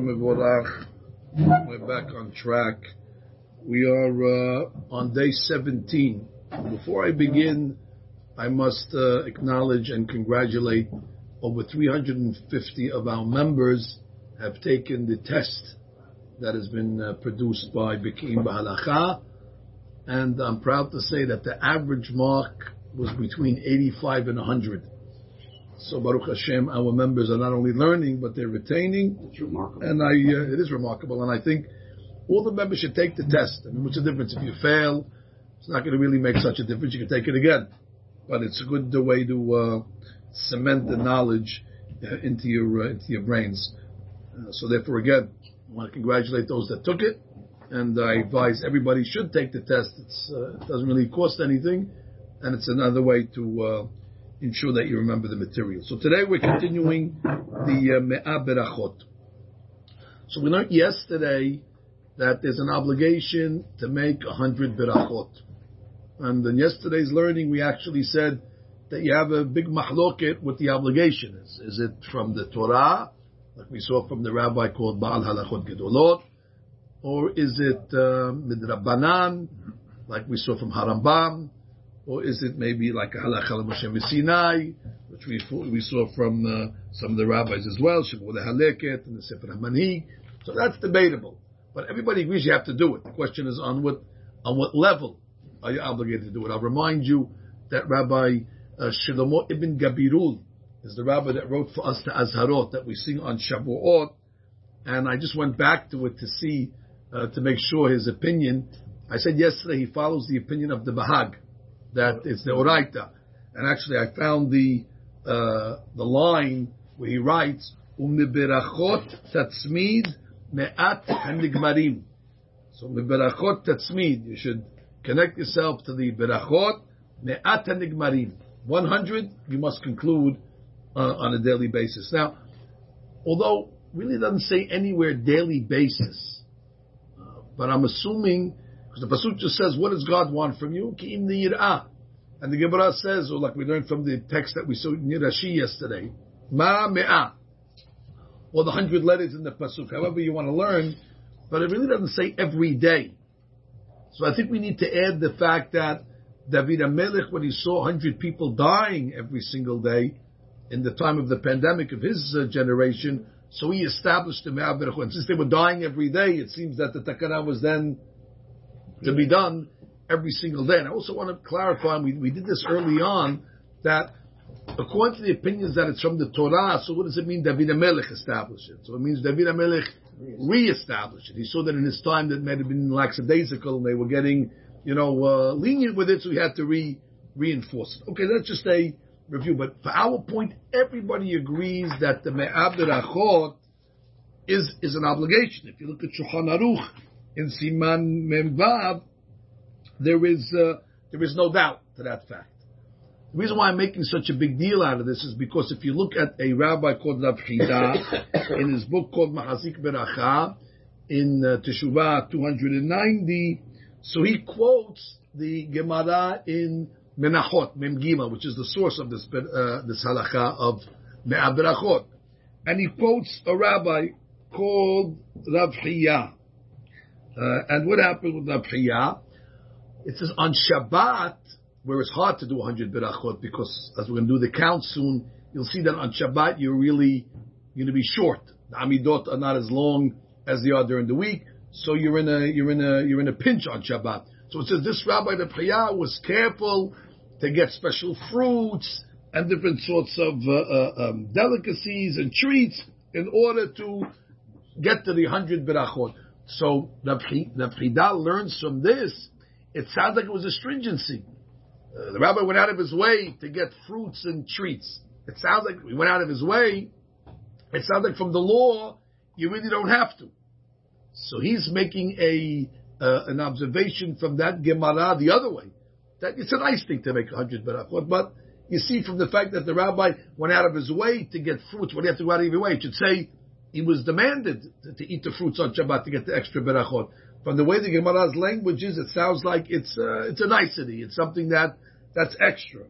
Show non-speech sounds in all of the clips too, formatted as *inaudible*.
Mevorach. We're back on track. We are uh, on day 17. Before I begin, I must uh, acknowledge and congratulate over 350 of our members have taken the test that has been uh, produced by Bikim Bahalacha. And I'm proud to say that the average mark was between 85 and 100. So Baruch Hashem, our members are not only learning, but they're retaining. It's remarkable. And I, uh, it is remarkable. And I think all the members should take the test. I mean, what's the difference if you fail? It's not going to really make such a difference. You can take it again, but it's a good way to uh, cement the knowledge uh, into your uh, into your brains. Uh, so therefore, again, I want to congratulate those that took it, and I advise everybody should take the test. Uh, it doesn't really cost anything, and it's another way to uh, ensure that you remember the material. So today we're continuing the Me'ah Berachot. So we learned yesterday that there's an obligation to make a hundred berachot. And in yesterday's learning, we actually said that you have a big mahloket with the obligation. Is, is it from the Torah, like we saw from the rabbi called Baal Halachot Gedolot, or is it uh, Midrabanan, like we saw from Harambam, or is it maybe like a Halacha Moshe Sinai, which we we saw from some of the rabbis as well, Shibbolei Haleket and the Sefer HaManhig. So that's debatable. But everybody agrees you have to do it. The question is on what on what level are you obligated to do it? I'll remind you that Rabbi uh, Shlomo ibn Gabirol is the rabbi that wrote for us the Azharot that we sing on Shavuot, and I just went back to it to see uh, to make sure his opinion. I said yesterday he follows the opinion of the Bahag that it's the Oraita, and actually I found the uh, the line where he writes um Umiberachot tatzmid me'at hanigmarim. So miberachot tatzmid, you should connect yourself to the berachot me'at hanigmarim. 100 you must conclude uh, on a daily basis. Now, although really doesn't say anywhere daily basis, uh, but I'm assuming because the pasuk just says, "What does God want from you?" Ki'im yirah, and the Gemara says, or like we learned from the text that we saw in Rashi yesterday, Ma me'ah or the hundred letters in the pasuk, however you want to learn, but it really doesn't say every day. So I think we need to add the fact that David Amelech, when he saw hundred people dying every single day in the time of the pandemic of his uh, generation, so he established the Me'ah And since they were dying every day, it seems that the takana was then to be done every single day. And I also want to clarify, we, we did this early on, that according to the opinions that it's from the Torah, so what does it mean David Amelech established it? So it means David Amelech re-established it. He saw that in his time that might have been lackadaisical and they were getting, you know, uh, lenient with it, so he had to re reinforce it. Okay, that's just a review. But for our point, everybody agrees that the Me'ah Berachot is, is an obligation. If you look at Shulchan Aruch in Siman Memvav, there is, uh, there is no doubt to that fact. The reason why I'm making such a big deal out of this is because if you look at a rabbi called Rav Chida *coughs* in his book called Mahazik Beracha in uh, Teshuvah 290, so he quotes the Gemara in Menachot, Mem Gimel, which is the source of this uh, this halacha of Me'ah Berachot. And he quotes a rabbi called Rav Hiya. Uh, and what happened with Rav Hiya? It says on Shabbat, where it's hard to do 100 berachot because as we're going to do the count soon, you'll see that on Shabbat you're really going to be short. The amidot are not as long as they are during the week, so you're in a you're in a you're in a pinch on Shabbat. So it says this Rabbi the Priya was careful to get special fruits and different sorts of uh, uh, um, delicacies and treats in order to get to the hundred berachot. So the Chida learns from this. It sounds like it was a stringency. Uh, the rabbi went out of his way to get fruits and treats. It sounds like he went out of his way. It sounds like from the law, you really don't have to. So he's making a uh, an observation from that Gemara the other way. That it's a nice thing to make a hundred berachot, but you see from the fact that the rabbi went out of his way to get fruits, what do you have to go out of your way? It should say he was demanded to, to, eat the fruits on Shabbat to get the extra berachot from the way the Gemara's language is, it sounds like it's uh, it's a nicety. It's something that that's extra.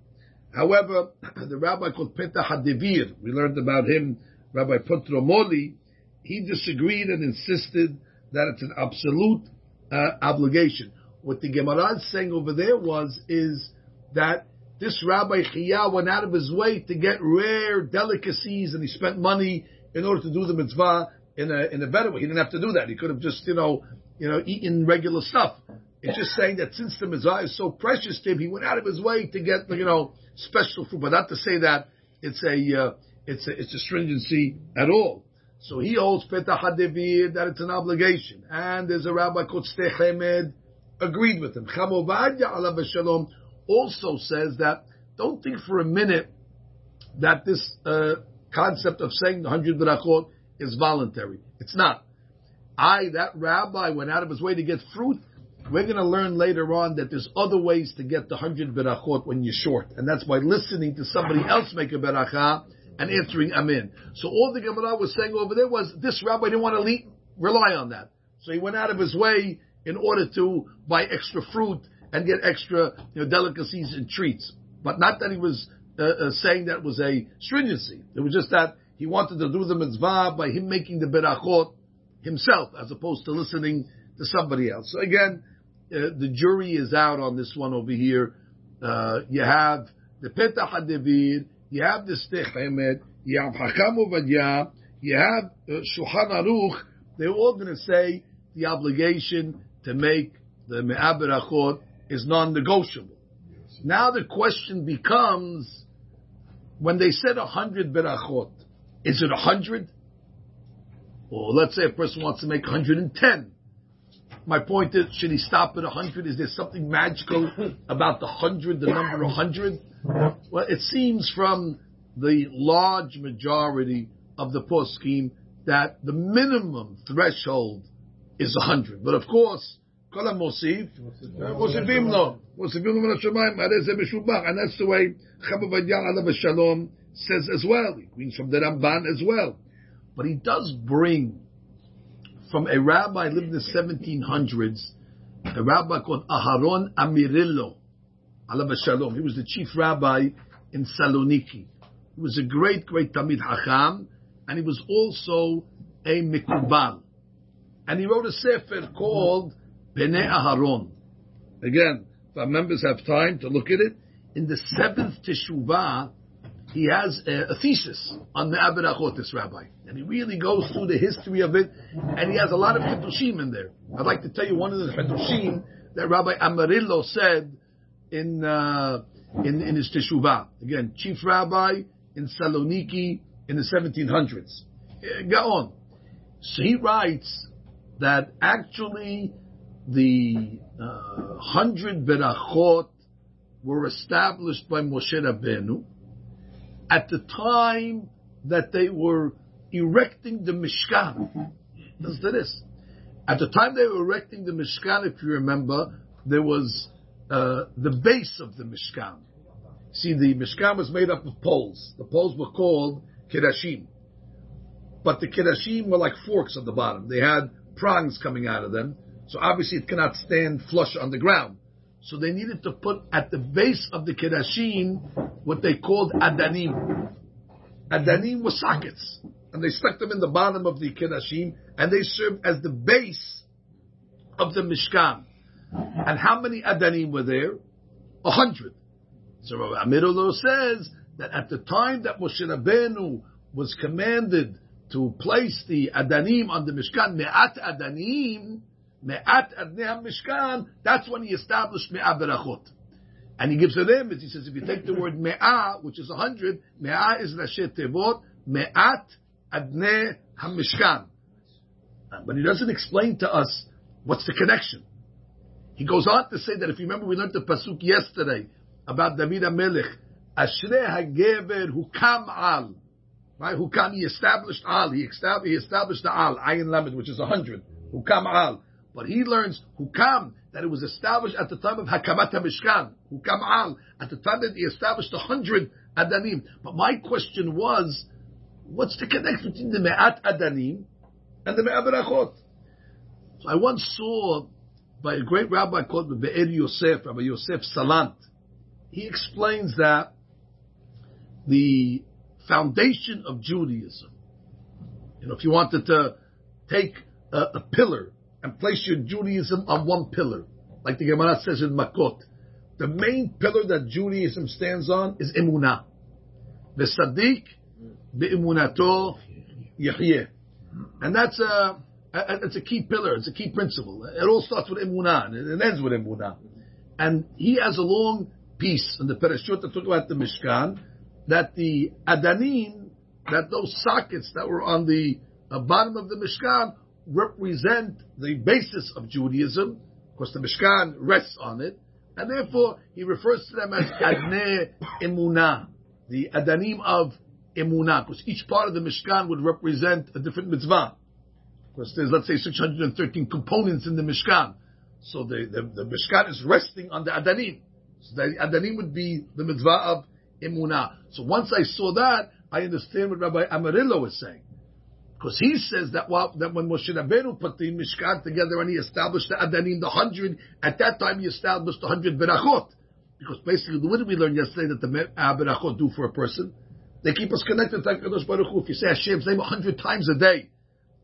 However, *clears throat* the rabbi called Petah HaDevir, we learned about him, Rabbi Pontremoli, he disagreed and insisted that it's an absolute uh, obligation. What the Gemara is saying over there was is that this Rabbi Chia went out of his way to get rare delicacies, and he spent money in order to do the mitzvah in a in a better way. He didn't have to do that. He could have just you know you know eating regular stuff. It's just saying that since the mitzvah is so precious to him, he went out of his way to get you know special food. But not to say that it's a uh, it's a it's a stringency at all. So he holds Petah HaDevir that it's an obligation. And there's a rabbi called Sdei Chemed agreed with him. Chamovadia Allah Shalom also says that don't think for a minute that this uh, concept of saying the hundred berachot is voluntary. It's not. I, that rabbi, went out of his way to get fruit. We're going to learn later on that there's other ways to get the hundred berachot when you're short, and that's by listening to somebody else make a beracha and answering amen. So all the Gemara was saying over there was this rabbi didn't want to rely on that, so he went out of his way in order to buy extra fruit and get extra you know, delicacies and treats. But not that he was uh, uh, saying that was a stringency. It was just that he wanted to do the mitzvah by him making the berachot himself, as opposed to listening to somebody else. So again, uh, the jury is out on this one over here. Uh, you have the Petah HaDevir, you have the Sdei Chemed, you have Hakam Uvadia, you have uh, Shulchan Aruch. They're all going to say the obligation to make the Me'ah Berachot is non-negotiable. Now the question becomes, when they said a hundred berachot, is it a hundred? Or let's say a person wants to make 110. My point is, should he stop at 100? Is there something magical about the 100, the number 100? Well, it seems from the large majority of the poskim that the minimum threshold is 100. But of course, כל המוסיף, מוסיפים לו, מוסיפים and that's the way חבב עדיין עליו says as well, it means from the Ramban as well. But he does bring from a rabbi lived in the 1700s, a rabbi called Aharon Amarillo, shalom. He was the chief rabbi in Saloniki. He was a great, great Talmid Hacham, and he was also a Mikubal. And he wrote a sefer called Bnei Aharon. Again, if our members have time to look at it, in the seventh Teshuvah, he has a, a thesis on the Abirachot, this rabbi. And he really goes through the history of it, and he has a lot of Hiddushim in there. I'd like to tell you one of the Hiddushim that Rabbi Amarillo said in, uh, in, in his Teshuvah. Again, chief rabbi in Saloniki in the 1700s. Go on. So he writes that actually the uh, hundred berachot were established by Moshe Rabbeinu at the time that they were erecting the Mishkan. Listen to this. At the time they were erecting the Mishkan, if you remember, there was uh, the base of the Mishkan. See, the Mishkan was made up of poles. The poles were called Kirashim. But the Kirashim were like forks at the bottom. They had prongs coming out of them. So obviously it cannot stand flush on the ground. So they needed to put at the base of the Kerashim what they called Adanim. Adanim were sockets. And they stuck them in the bottom of the Kerashim and they served as the base of the Mishkan. And how many Adanim were there? A hundred. So Rabbi Amarillo says that at the time that Moshe Rabbeinu was commanded to place the Adanim on the Mishkan, Me'at Adanim, Me'at Adnei Mishkan, that's when he established Me'ah Berachot. And he gives an image. He says, if you take the word Me'ah, which is a hundred, Me'ah is Rashi Tevot, Me'at Adnei HaMishkan. But he doesn't explain to us what's the connection. He goes on to say that if you remember, we learned the pasuk yesterday about David HaMelech, Ashrei HaGever Hukam Al. Right? Hukam, he established Al. He established, he established the Al, Ayin Lamed, which is a hundred. Hukam Al. But he learns Hukam, that it was established at the time of Hakamat HaMishkan, Hukam Al, at the time that he established a hundred Adanim. But my question was, what's the connection between the Me'at Adanim and the Me'at? So I once saw by a great rabbi called Be'er Yosef, Rabbi Yosef Salant. He explains that the foundation of Judaism You know, if you wanted to take a, a pillar and place your Judaism on one pillar, like the Gemara says in Makot, the main pillar that Judaism stands on is emunah. The Sadiq, the emunato yahyeh. And that's a, it's a key pillar, it's a key principle. It all starts with emunah, and it ends with emunah. And he has a long piece in the Pereshut that talk about the Mishkan, that the Adanim, that those sockets that were on the uh, bottom of the Mishkan represent the basis of Judaism, because the Mishkan rests on it, and therefore he refers to them as Adne Emunah, the Adanim of Emunah, because each part of the Mishkan would represent a different mitzvah. Because there's, let's say, 613 components in the Mishkan. So the, the, the Mishkan is resting on the Adanim. So the Adanim would be the mitzvah of Emunah. So once I saw that, I understand what Rabbi Amarillo was saying. Because he says that, while, that when Moshe Rabbeinu put the Mishkan together and he established the Adanim, the hundred, at that time he established the hundred Berachot. Because basically, what did we learn yesterday that the uh, Berachot do for a person? They keep us connected to HaKadosh Baruch Hu. If you say Hashem's name a hundred times a day,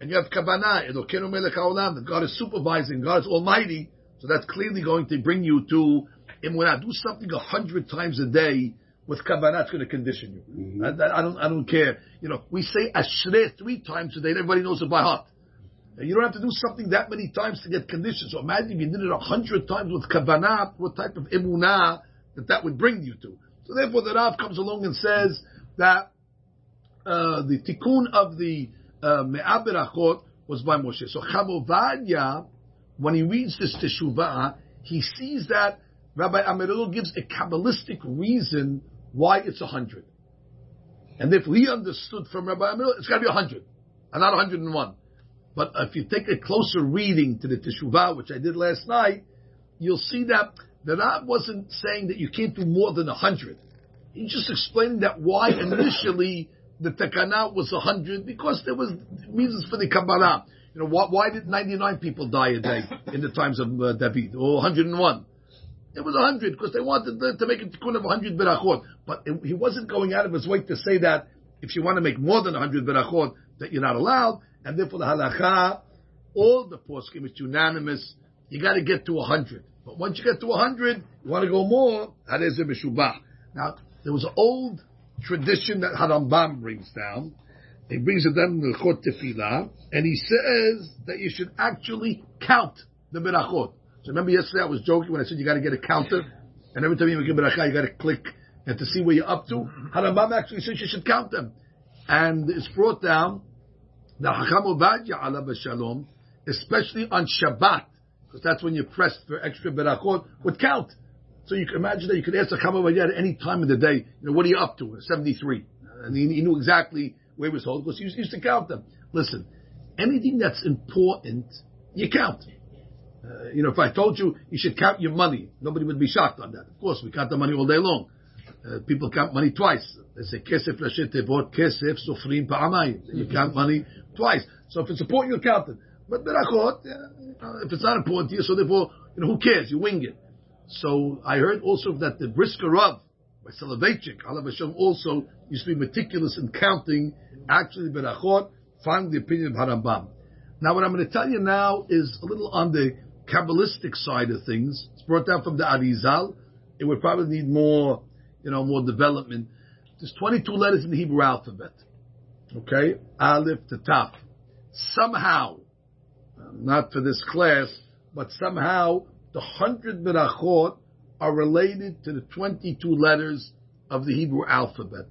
and you have Kavanah, Elokeinu Melech HaOlam, that God is supervising, God is almighty, so that's clearly going to bring you to Emunah. Do something a hundred times a day, with kavanah, it's going to condition you. Mm-hmm. I, I, don't, I don't care. You know, we say ashrei three times a day, and everybody knows it by heart. You don't have to do something that many times to get conditioned. So imagine if you did it a hundred times with kavanah, what type of emunah that that would bring you to. So therefore, the Rav comes along and says that uh, the tikkun of the uh, me'aberachot was by Moshe. So Chamovadia, when he reads this teshuvah, he sees that Rabbi Amarillo gives a kabbalistic reason why it's a hundred. And if we understood from Rabbi Amir, it's got to be a hundred, and not a hundred and one. But if you take a closer reading to the Teshuvah, which I did last night, you'll see that the Rab wasn't saying that you can't do more than a hundred. He's just explaining that why *coughs* initially the Takana was a hundred, because there was reasons for the Kabbalah. You know, why, why, did 99 people die a day in the times of uh, David, or 101? It was a hundred because they wanted to make a tikkun of a hundred berachot. But it, he wasn't going out of his way to say that if you want to make more than a hundred berachot, that you're not allowed. And therefore the halacha, all the poskim is unanimous. You got to get to a hundred. But once you get to a hundred, you want to go more. Now there was an old tradition that Harambam brings down. He brings it down in the Chot Tefillah, and he says that you should actually count the berachot. So remember yesterday I was joking when I said you got to get a counter, and every time you make a beracha you got to click and to see where you're up to. Harambam actually says you should count them, and it's brought down the Hakam Ovadia Allah Shalom, especially on Shabbat, because that's when you press for extra berachot, would count. So you can imagine that you could ask Hakam Ovadia at any time of the day, you know, what are you up to? 73. And he, he knew exactly where he was holding because he used to count them. Listen, anything that's important, you count. Uh, you know, if I told you you should count your money, nobody would be shocked on that. Of course, we count the money all day long. Uh, people count money twice. They say kesef lashet tevot kesef sofrim pa'amayim. You count money twice. So if it's important, you count it. But berachot, uh, if it's not important to you, so therefore, you know, who cares? You wing it. So I heard also that the Brisker Rav by Soloveitchik, Allah Hashem, also used to be meticulous in counting actually berachot, finding the opinion of Harambam. Now what I'm going to tell you now is a little on the Kabbalistic side of things. It's brought down from the Arizal. It would probably need more, you know, more development. There's 22 letters in the Hebrew alphabet. Okay? Aleph to Taf. Somehow, not for this class, but somehow the 100 berachot are related to the 22 letters of the Hebrew alphabet.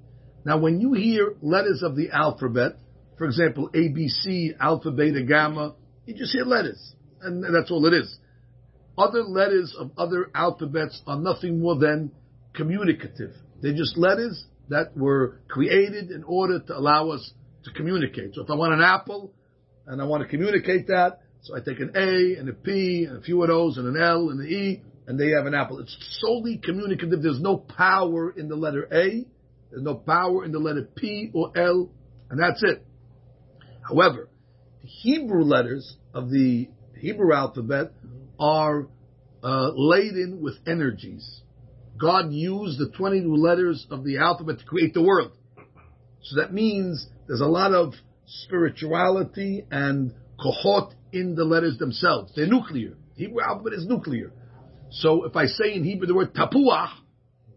Now, when you hear letters of the alphabet, for example, A, B, C, alpha, beta, gamma, you just hear letters and that's all it is. Other letters of other alphabets are nothing more than communicative. They're just letters that were created in order to allow us to communicate. So if I want an apple and I want to communicate that, so I take an A and a P and a few of those and an L and an E and they have an apple. It's solely communicative. There's no power in the letter A. There's no power in the letter P or L, and that's it. However, the Hebrew letters of the Hebrew alphabet are uh, laden with energies. God used the 22 letters of the alphabet to create the world. So that means there's a lot of spirituality and kohot in the letters themselves. They're nuclear. Hebrew alphabet is nuclear. So if I say in Hebrew the word tapuah,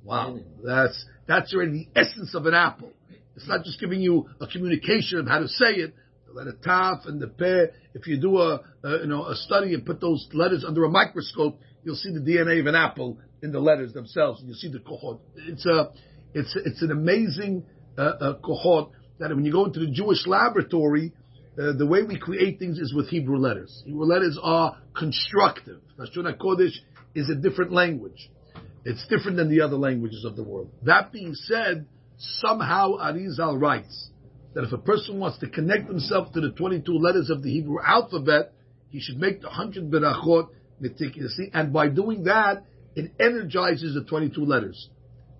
wow, that's that's already the essence of an apple. It's not just giving you a communication of how to say it. The letter taf and the pe. If you do a, a you know a study and put those letters under a microscope, you'll see the DNA of an apple in the letters themselves, and you'll see the kohot. It's a it's it's an amazing uh, uh, that when you go into the Jewish laboratory, uh, the way we create things is with Hebrew letters. Hebrew letters are constructive. Lashon Kodesh is a different language. It's different than the other languages of the world. That being said, somehow Arizal writes that if a person wants to connect himself to the 22 letters of the Hebrew alphabet, he should make the 100 berachot meticulously, and by doing that, it energizes the 22 letters.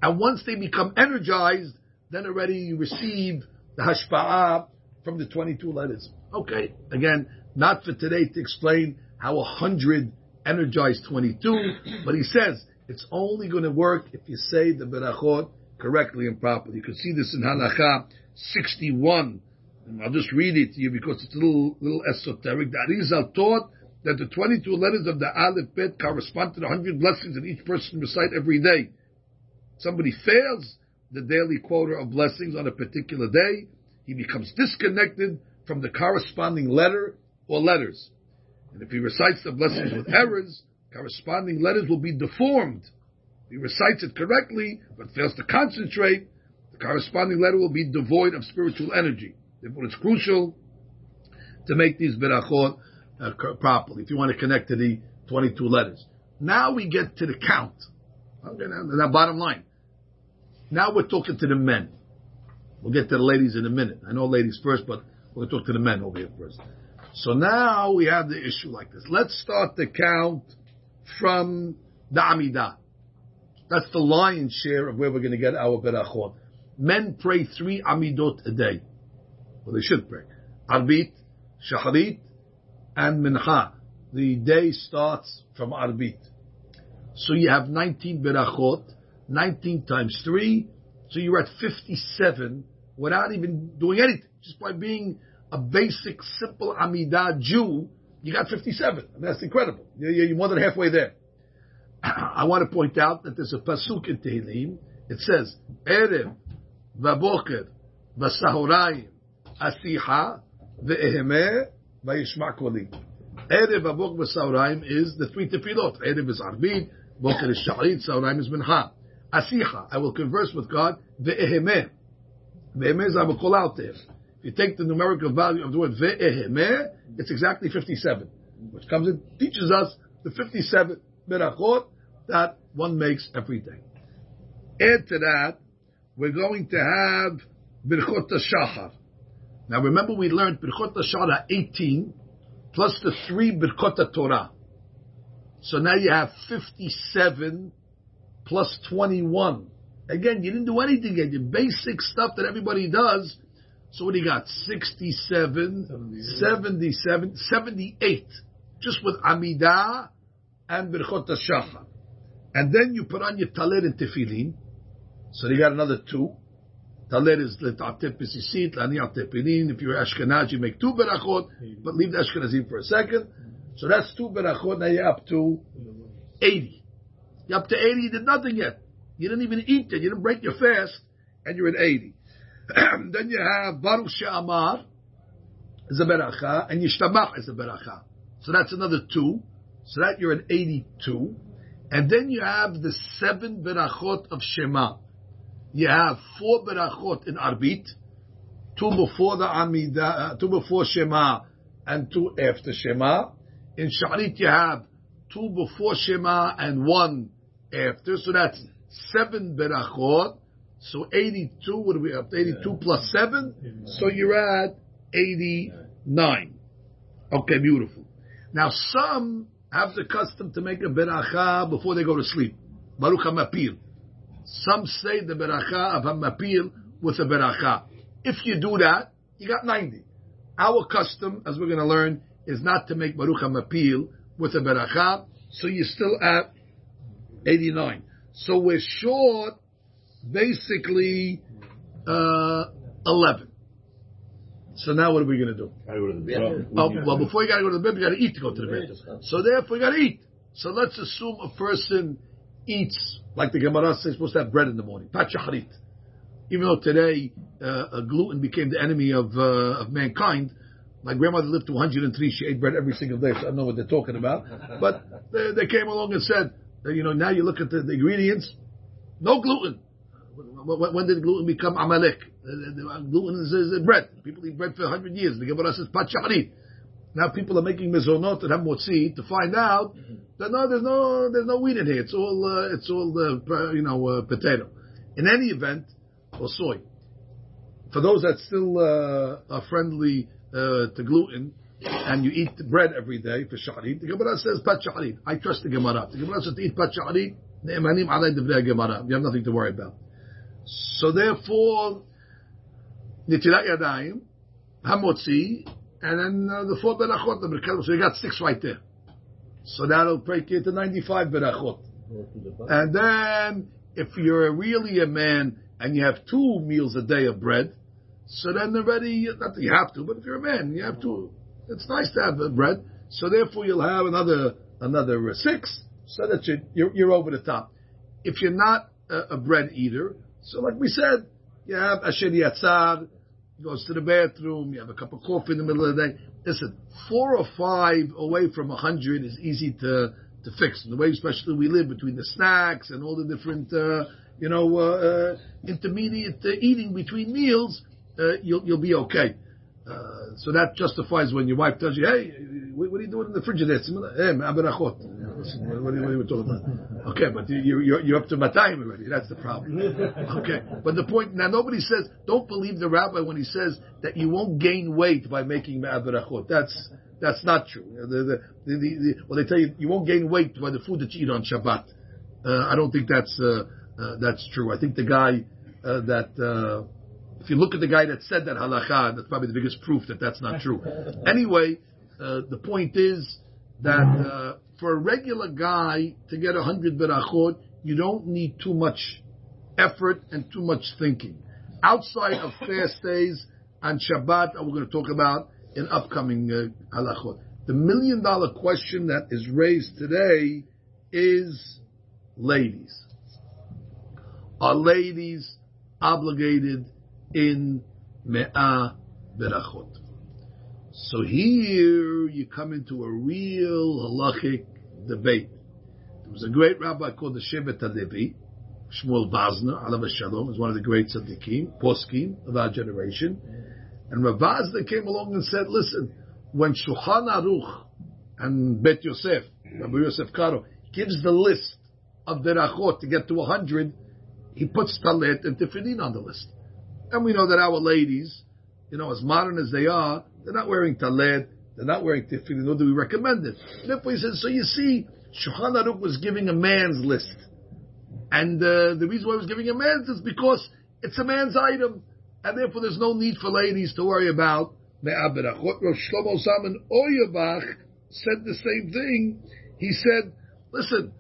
And once they become energized, then already you receive the hashpa'ah from the 22 letters. Okay, again, not for today to explain how 100 energize 22, but he says it's only going to work if you say the berachot correctly and properly. You can see this in Halacha 61. And I'll just read it to you because it's a little, little esoteric. The Arizal taught that the 22 letters of the Aleph Bet correspond to the 100 blessings that each person recite every day. Somebody fails the daily quota of blessings on a particular day, he becomes disconnected from the corresponding letter or letters. And if he recites the blessings with errors, corresponding letters will be deformed. He recites it correctly, but fails to concentrate, the corresponding letter will be devoid of spiritual energy. Therefore, it's crucial to make these berachot uh, properly if you want to connect to the 22 letters. Now we get to the count. Okay, now, now bottom line. Now we're talking to the men. We'll get to the ladies in a minute. I know ladies first, but we'll talk to the men over here first. So now we have the issue like this. Let's start the count from the Amidah. That's the lion's share of where we're going to get our berachot. Men pray three Amidot a day. Well, they should pray. Arbit, Shacharit, and Mincha. The day starts from Arbit. So you have 19 berachot, 19 times 3, so you're at 57 without even doing anything. Just by being a basic, simple Amidah Jew, you got 57. I mean, that's incredible. You're more than halfway there. I want to point out that there's a pasuk in Tehillim. It says, Erev, Vaboker, Vasahorayim, Asiha, Ve'ehemeh, Vayishma Koli. Erev, Vaboker, Vasahorayim is the three tefillot. Erev is Arbid, Boker is Shalit, Sahorayim is Mincha. Asicha, I will converse with God. Ve'ehemeh. Ve'ehemeh is I will call out to him. If you take the numerical value of the word ve'ehemeh, it's exactly 57. Which comes and teaches us the 57 berachot that one makes every day. Add to that, we're going to have Birchot Shachar. Now remember we learned Birchot Shachar 18 plus the three Birchot Torah. So now you have 57 plus 21. Again, you didn't do anything yet. Your basic stuff that everybody does. So what do you got? 67, 77, 78. Just with Amidah and Birchot HaShachar. And then you put on your taler and tefillin. So you got another two. Taler is let'ateh pesisit, lani'at tefillin. If you're Ashkenaz, you make two berachot, but leave the Ashkenazim for a second. So that's two berachot. Now you're up to 80. You're up to 80, you did nothing yet. You didn't even eat yet. You didn't break your fast, and you're at 80. *clears throat* then you have Baruch She'amar, is a beracha, and Yishtabach is a beracha. So that's another two. So that you're at 82. And then you have the seven berachot of Shema. You have four berachot in Arbit, two before the Amidah, uh, two before Shema, and two after Shema. In Shalit you have two before Shema and one after. So that's seven berachot. So 82, what are we up to? 82 plus 7? So you're at 89. Okay, beautiful. Now some have the custom to make a beracha before they go to sleep. Baruch HaMapil. Some say the beracha of HaMapil with a beracha. If you do that, you got 90. Our custom, as we're going to learn, is not to make Baruch HaMapil with a beracha, so you're still at 89. So we're short basically uh, 11. So now what are we going to do? Gotta go to the bed. Oh, well, before you got to go to the bed, you got to eat to go to the bed. So therefore, you got to eat. So let's assume a person eats, like the Gemara says, supposed to have bread in the morning. Pat shacharit. Even though today uh, gluten became the enemy of uh, of mankind, my grandmother lived to 103. She ate bread every single day, so I don't know what they're talking about. But they, they came along and said, uh, you know, now you look at the, the ingredients, no gluten. When, when did gluten become amalek? Gluten is, is, bread. People eat bread for 100 years. The Gemara says pat shacharit. Now people are making mezonot and have motzi to find out that no, there's no, there's no wheat in here. It's all, uh, it's all, uh, you know, uh, potato. In any event, or soy. For those that still uh, are friendly uh, to gluten, and you eat bread every day for shacharit, the Gemara says pat. I trust the Gemara. The Gemara says to eat pat. You have nothing to worry about. So therefore, nitilat yadayim, hamotzi, and then uh, the four berachot, the berachot. So you got six right there. So that'll break you to 95 berachot. And then, if you're really a man and you have two meals a day of bread, so then already, not that you have to, but if you're a man, you have to, it's nice to have bread. So therefore you'll have another, another six, so that you, you're, you're over the top. If you're not a, a bread eater, so like we said, you have Asher Yatzar, goes to the bathroom, you have a cup of coffee in the middle of the day. Listen, four or five away from a hundred is easy to, to fix. the way especially we live between the snacks and all the different, uh, you know, uh, uh, intermediate uh, eating between meals, uh, you'll, you'll be okay. Uh, so that justifies when your wife tells you, hey, what, are you doing in the fridge? Hey, what, what, are you talking about? Okay, but you, you're, you're up to Matayim already. That's the problem. Okay, but the point now, nobody says don't believe the rabbi when he says that you won't gain weight by making ma'aberachot. That's that's not true. The, the, the, well, they tell you you won't gain weight by the food that you eat on Shabbat. Uh, I don't think that's uh, uh, that's true. I think the guy uh, that uh, if you look at the guy that said that halacha, that's probably the biggest proof that that's not true. Anyway, uh, the point is that for a regular guy to get a hundred berachot, you don't need too much effort and too much thinking. Outside of *laughs* fast days and Shabbat, we're going to talk about in upcoming uh, halachot. The million dollar question that is raised today is ladies. Are ladies obligated in me'ah berachot? So here you come into a real halachic debate. There was a great rabbi called the Shevet HaLevi, Shmuel Vazner, Alav Shalom, is one of the great tzaddikim, poskim of our generation. And Rav Vazner came along and said, listen, when Shulchan Aruch and Bet Yosef, Rabbi Yosef Karo, gives the list of berachot to get to 100, he puts talet and tefillin on the list. And we know that our ladies, you know, as modern as they are, they're not wearing talet, they're not wearing tefillin, nor do we recommend it. Therefore, he says, so you see, Shulchan Aruch was giving a man's list. And uh, the reason why he was giving a man's list is because it's a man's item. And therefore, there's no need for ladies to worry about Me'aberach. What Rosh Shlomo Zalman Auerbach said the same thing. He said, listen,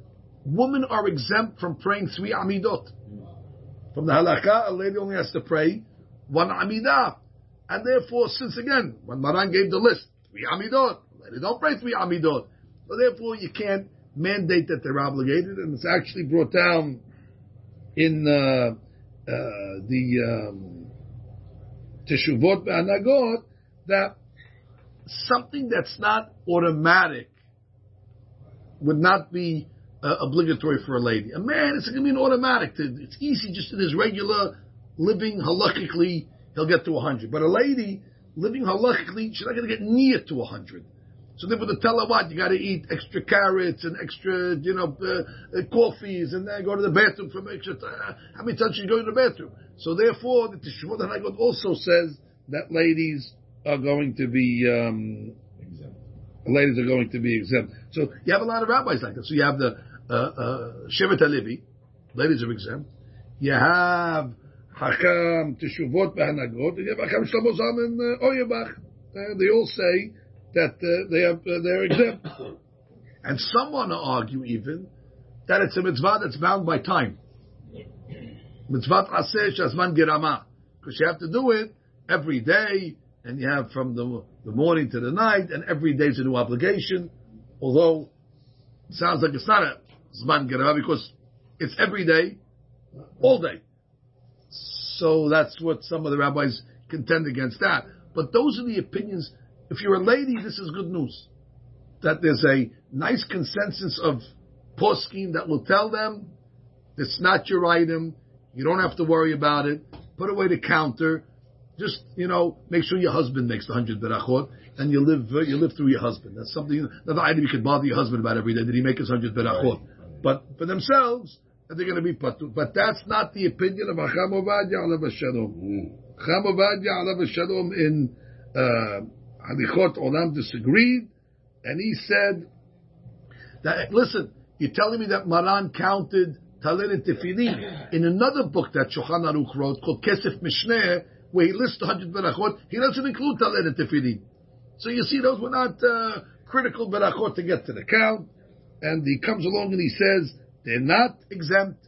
women are exempt from praying three Amidot. From the halakha, a lady only has to pray one Amidah. And therefore, since again, when Maran gave the list, three Amidot, they don't pray three Amidot. So therefore, you can't mandate that they're obligated, and it's actually brought down in uh, uh, the um, Teshuvot Be'anagot that something that's not automatic would not be uh, obligatory for a lady. A man, it's going to be an automatic. It's easy just in his regular living halakhically he'll get to 100. But a lady living halachically, she's not going to get near to 100. So therefore, the tell her what you got to eat extra carrots and extra, you know, uh, uh, coffees, and then go to the bathroom for extra. Uh, how many times she's going to the bathroom? So therefore, the Teshuvot Hanagot also says that ladies are going to be um, exempt. Ladies are going to be exempt. So you have a lot of rabbis like that. So you have the uh, uh, Shevet HaLevi, ladies are exempt. You have Hakam Teshuvot Behanagot, and Hakam Shlomo Zalman Auerbach. They all say that uh, they have uh, they're exempt. and some want to argue even that it's a mitzvah that's bound by time. Mitzvah aseh shazman gerama, because you have to do it every day, and you have from the, the morning to the night, and every day is a new obligation. Although it sounds like it's not a zman gerama because it's every day, all day. So that's what some of the rabbis contend against that. But those are the opinions. If you're a lady, this is good news. That there's a nice consensus of poskim that will tell them it's not your item. You don't have to worry about it. Put away the counter. Just you know, make sure your husband makes the hundred berachot, and you live uh, you live through your husband. That's something. Another item you could bother your husband about every day. Did he make his hundred berachot? But for themselves, they're going to be patur. But that's not the opinion of Acham Ovadia Alav Shalom. Cham Ovadia Alav Shalom in uh, Halichot Olam disagreed, and he said that listen, you're telling me that Maran counted Talit and Tefillin *coughs* in another book that Shulchan Aruch wrote called Kesef Mishneh, where he lists 100 berachot. He doesn't include Talit and Tefillin. So you see, those were not uh, critical berachot to get to the count. And he comes along and he says they're not exempt,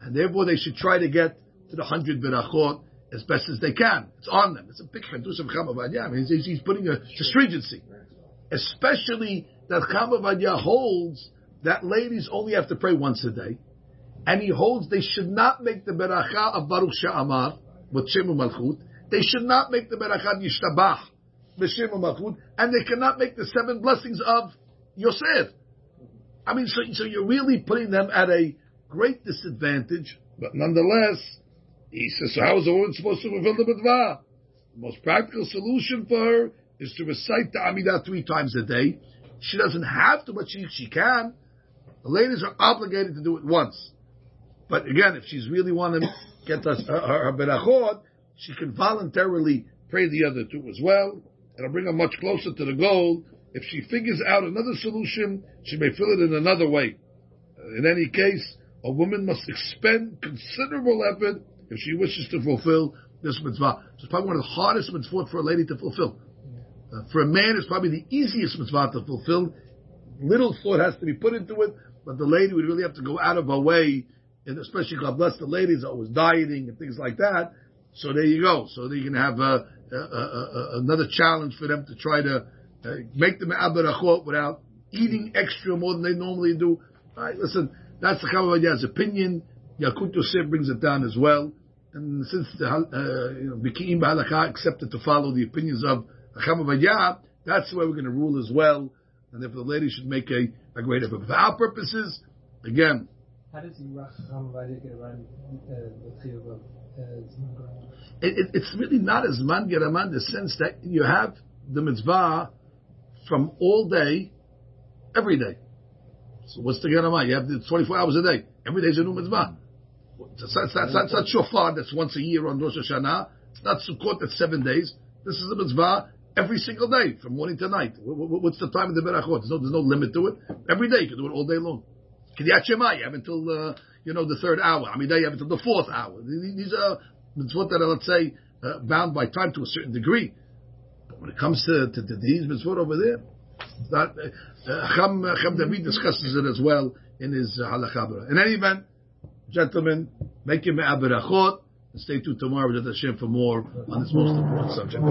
and therefore they should try to get to the 100 berachot as best as they can. It's on them. It's a big chadus of mean, he's, he's putting a, stringency, especially that Chamavadia holds that ladies only have to pray once a day and he holds they should not make the beracha of Baruch She'amar with Shem Malchut. They should not make the beracha Yishtabach b'Shem Malchut, and they cannot make the seven blessings of Yosef. I mean, so, so you're really putting them at a great disadvantage, but nonetheless, he says, so how is a woman supposed to fulfill the mitzvah? The most practical solution for her is to recite the Amidah three times a day. She doesn't have to, but she, she can. The ladies are obligated to do it once. But again, if she's really want to get us her, her berachot, she can voluntarily pray the other two as well. It'll bring her much closer to the goal. If she figures out another solution, she may fill it in another way. In any case, a woman must expend considerable effort if she wishes to fulfill this mitzvah. It's probably one of the hardest mitzvot for a lady to fulfill. Uh, for a man, it's probably the easiest mitzvah to fulfill. Little thought has to be put into it, but the lady would really have to go out of her way and especially God bless the ladies always dieting and things like that. So there you go. So they can have a, a, a, another challenge for them to try to uh, make them abarachot without eating extra more than they normally do. All right, listen, that's the Chavavadia's opinion. Yalkut Yosef brings it down as well. And since the uh, Biki'im Ba'alakha accepted to follow the opinions of Chavavadia, that's the way we're going to rule as well. And if the lady should make a, a great effort. For our purposes, again, how does the Yeracham get around uh, the chiyuv of uh, it, it, It's really not as man geraman in the sense that you have the mitzvah from all day, every day. So what's the gerama? You have the 24 hours a day. Every day is a new mitzvah. That's, that's, that's, that's not shofar, that's once a year on Rosh Hashanah. It's not Sukkot, that's seven days. This is a mitzvah every single day, from morning to night. What's the time of the berachot? There's no, there's no limit to it. Every day, you can do it all day long. Kiryat Shema, you have until, uh, you know, the third hour. I mean, they have until the fourth hour. These are mitzvot that are, let's say, uh, bound by time to a certain degree. When it comes to, to, to these mitzvot over there, it's not, uh, Cham, David discusses it as well in his uh, halakha. In any event, gentlemen, make your me'aberachot. Stay tuned tomorrow with the Hashem for more on this most important subject.